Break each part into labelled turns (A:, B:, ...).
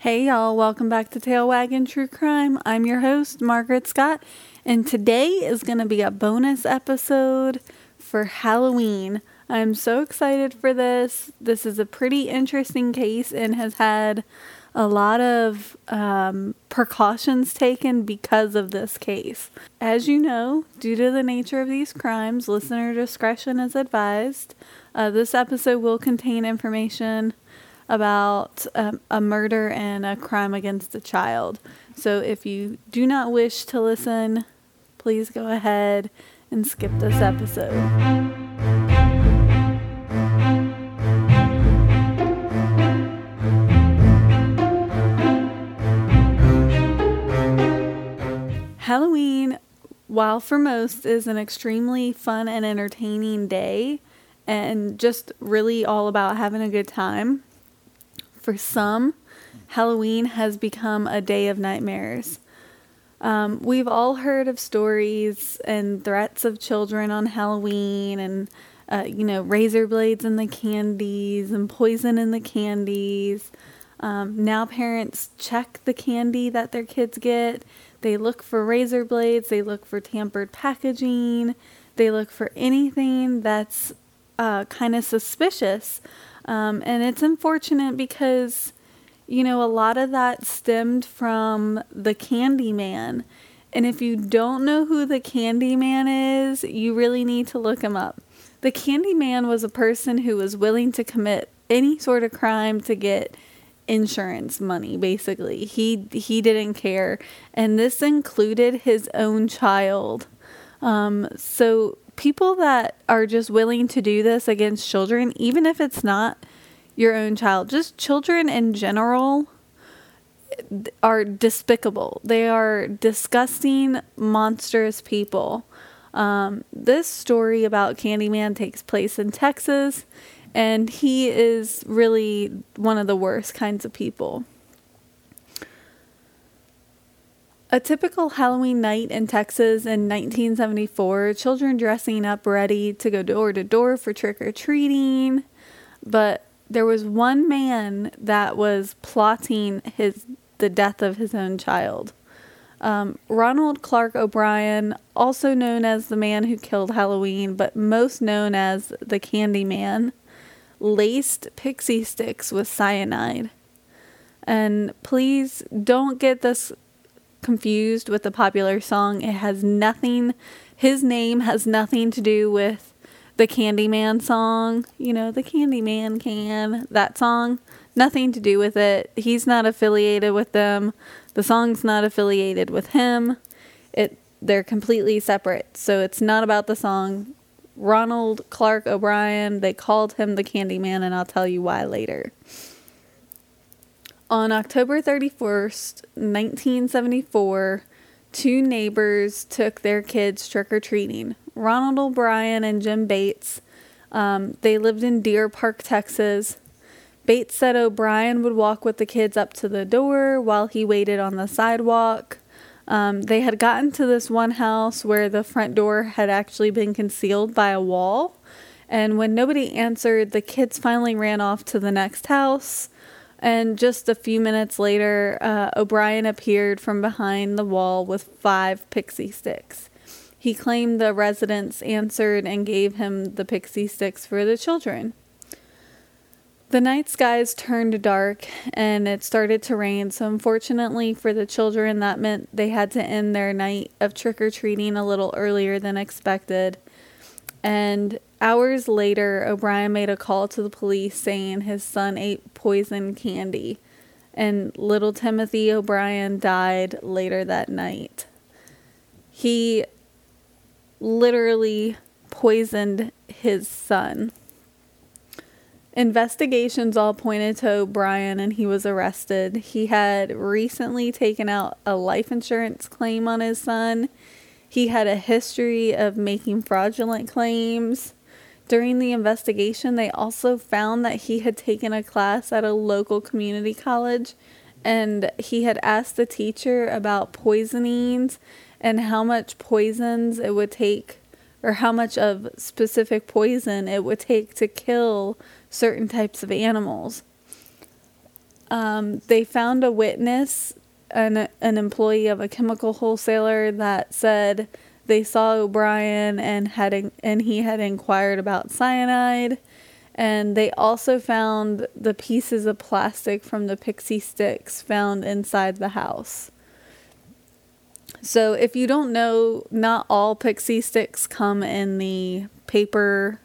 A: Hey y'all, welcome back to Tail Wagon True Crime. I'm your host, Margaret Scott, and today is going to be a bonus episode for Halloween. I'm so excited for this. This is a pretty interesting case and has had a lot of um, precautions taken because of this case. As you know, due to the nature of these crimes, listener discretion is advised. Uh, this episode will contain information about um, a murder and a crime against a child. So if you do not wish to listen, please go ahead and skip this episode. Halloween, while for most is an extremely fun and entertaining day and just really all about having a good time, for some, Halloween has become a day of nightmares. Um, we've all heard of stories and threats of children on Halloween and, uh, you know, razor blades in the candies and poison in the candies. Um, now parents check the candy that their kids get. They look for razor blades, they look for tampered packaging, they look for anything that's uh, kind of suspicious um, and it's unfortunate because, you know, a lot of that stemmed from the Candyman. And if you don't know who the Candyman is, you really need to look him up. The Candyman was a person who was willing to commit any sort of crime to get insurance money basically. He he didn't care and this included his own child. Um, so people that are just willing to do this against children, even if it's not your own child, just children in general are despicable. They are disgusting, monstrous people. Um, this story about Candyman takes place in Texas, and he is really one of the worst kinds of people. A typical Halloween night in Texas in 1974, children dressing up ready to go door to door for trick or treating. But there was one man that was plotting his the death of his own child. Um, Ronald Clark O'Bryan, also known as the man who killed Halloween, but most known as the Candy Man, laced Pixy Stix with cyanide. And please don't get this confused with the popular song. It has nothing, his name has nothing to do with the Candyman song. You know, the Candyman can, that song. Nothing to do with it. He's not affiliated with them. The song's not affiliated with him. It they're completely separate. So it's not about the song. Ronald Clark O'Bryan, they called him the Candyman and I'll tell you why later. On October 31st, 1974, two neighbors took their kids trick or treating. Ronald O'Bryan and Jim Bates. Um, they lived in Deer Park, Texas. Bates said O'Bryan would walk with the kids up to the door while he waited on the sidewalk. Um, they had gotten to this one house where the front door had actually been concealed by a wall. And when nobody answered, the kids finally ran off to the next house. And just a few minutes later, uh, O'Bryan appeared from behind the wall with five Pixy Stix. He claimed the residents answered and gave him the Pixy Stix for the children. The night skies turned dark and it started to rain, so unfortunately for the children, that meant they had to end their night of trick or treating a little earlier than expected. And hours later, O'Bryan made a call to the police saying his son ate poison candy. And little Timothy O'Bryan died later that night. He literally poisoned his son. Investigations all pointed to O'Bryan and he was arrested. He had recently taken out a life insurance claim on his son he had a history of making fraudulent claims. During the investigation, they also found that he had taken a class at a local community college and he had asked the teacher about poisonings and how much poisons it would take or how much of specific poison it would take to kill certain types of animals. Um, they found a witness, an, an employee of a chemical wholesaler, that said they saw O'Bryan and had and he had inquired about cyanide. And they also found the pieces of plastic from the Pixy Stix found inside the house. So, if you don't know, not all Pixy Stix come in the paper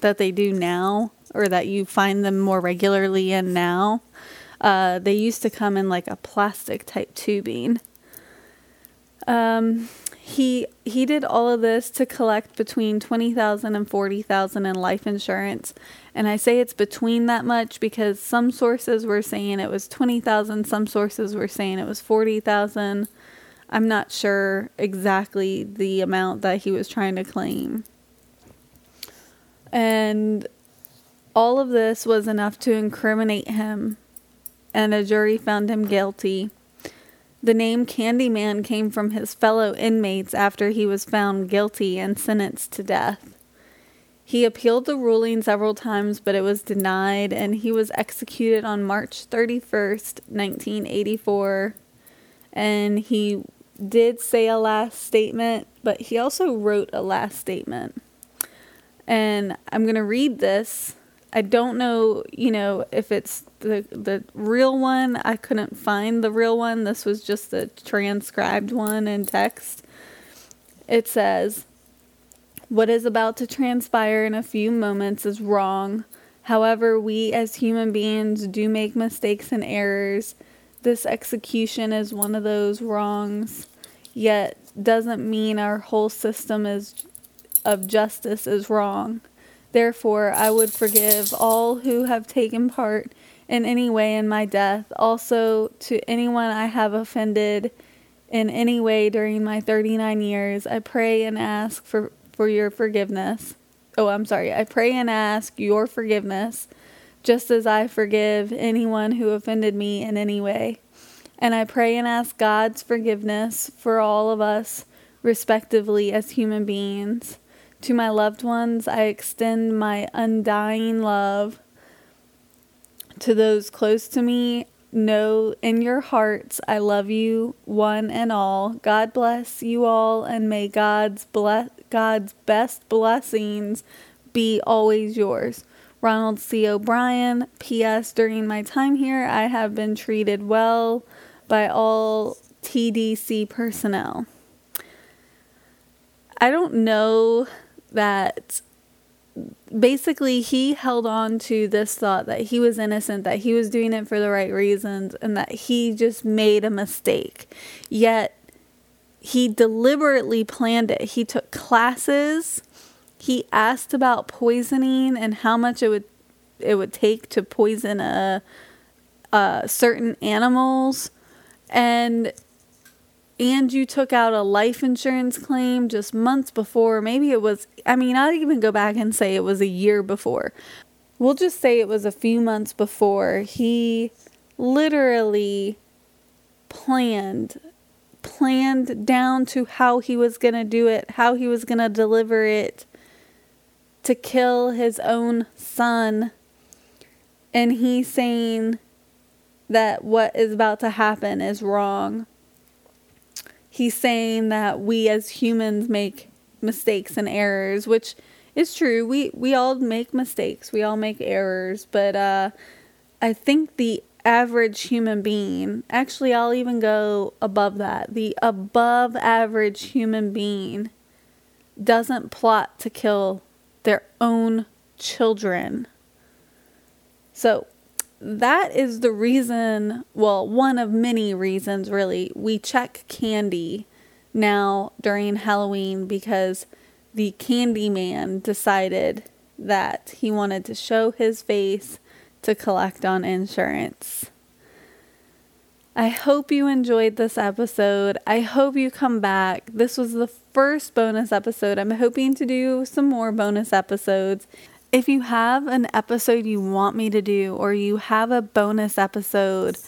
A: that they do now, or that you find them more regularly in now. Uh, they used to come in like a plastic type tubing. Um, he he did all of this to collect between 20,000 and 40,000 in life insurance. And I say it's between that much because some sources were saying it was 20,000, some sources were saying it was 40,000. I'm not sure exactly the amount that he was trying to claim. And all of this was enough to incriminate him, and a jury found him guilty. The name Candyman came from his fellow inmates after he was found guilty and sentenced to death. He appealed the ruling several times, but it was denied, and he was executed on March 31st, 1984. And he did say a last statement, but he also wrote a last statement. And I'm going to read this. I don't know, you know, if it's the the real one. I couldn't find the real one. This was just the transcribed one in text. It says, "What is about to transpire in a few moments is wrong. However, we as human beings do make mistakes and errors. This execution is one of those wrongs, yet doesn't mean our whole system is of justice is wrong. Therefore, I would forgive all who have taken part in any way in my death. Also, to anyone I have offended in any way during my 39 years, I pray and ask for, for your forgiveness. Oh, I'm sorry. I pray and ask your forgiveness, just as I forgive anyone who offended me in any way. And I pray and ask God's forgiveness for all of us, respectively, as human beings. To my loved ones, I extend my undying love. To those close to me, know in your hearts I love you, one and all. God bless you all, and may God's bless God's best blessings be always yours. Ronald C. O'Bryan. P.S. During my time here, I have been treated well by all TDC personnel. I don't know that basically he held on to this thought that he was innocent, that he was doing it for the right reasons, and that he just made a mistake. Yet he deliberately planned it. He took classes. He asked about poisoning and how much it would it would take to poison a, a certain animals and and you took out a life insurance claim just months before. Maybe it was, I mean, I'd even go back and say it was a year before. We'll just say it was a few months before. He literally planned planned down to how he was going to do it, how he was going to deliver it to kill his own son. And he's saying that what is about to happen is wrong he's saying that we as humans make mistakes and errors, which is true. We we all make mistakes. We all make errors, but uh, I think the average human being, actually I'll even go above that. The above average human being doesn't plot to kill their own children. So, that is the reason, well, one of many reasons really, we check candy now during Halloween because the candy man decided that he wanted to show his face to collect on insurance. I hope you enjoyed this episode. I hope you come back. This was the first bonus episode. I'm hoping to do some more bonus episodes. If you have an episode you want me to do, or you have a bonus episode,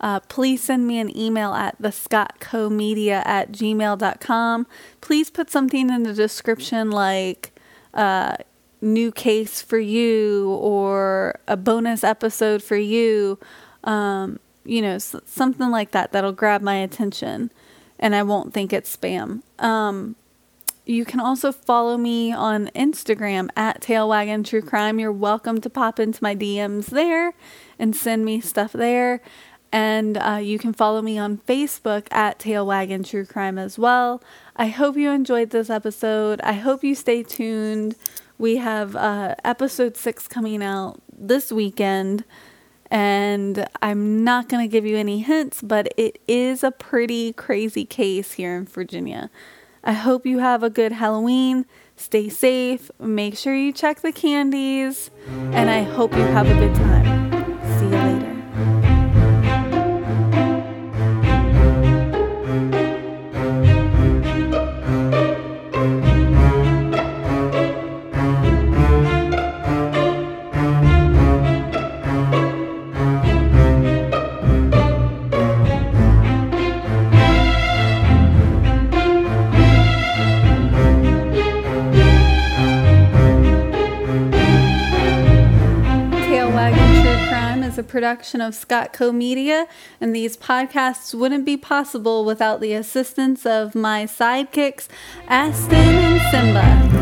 A: uh, please send me an email at the scottcomedia at gmail.com. Please put something in the description like uh, new case for you or a bonus episode for you. um, you know, something like that that'll grab my attention and I won't think it's spam. Um, you can also follow me on Instagram at Tailwagon True Crime. You're welcome to pop into my DMs there and send me stuff there. And uh, you can follow me on Facebook at Tailwagon True Crime as well. I hope you enjoyed this episode. I hope you stay tuned. We have uh, episode six coming out this weekend. And I'm not going to give you any hints, but it is a pretty crazy case here in Virginia. I hope you have a good Halloween. Stay safe. Make sure you check the candies. And I hope you have a good time. Production of Scott Co Media, and these podcasts wouldn't be possible without the assistance of my sidekicks, Aston and Simba.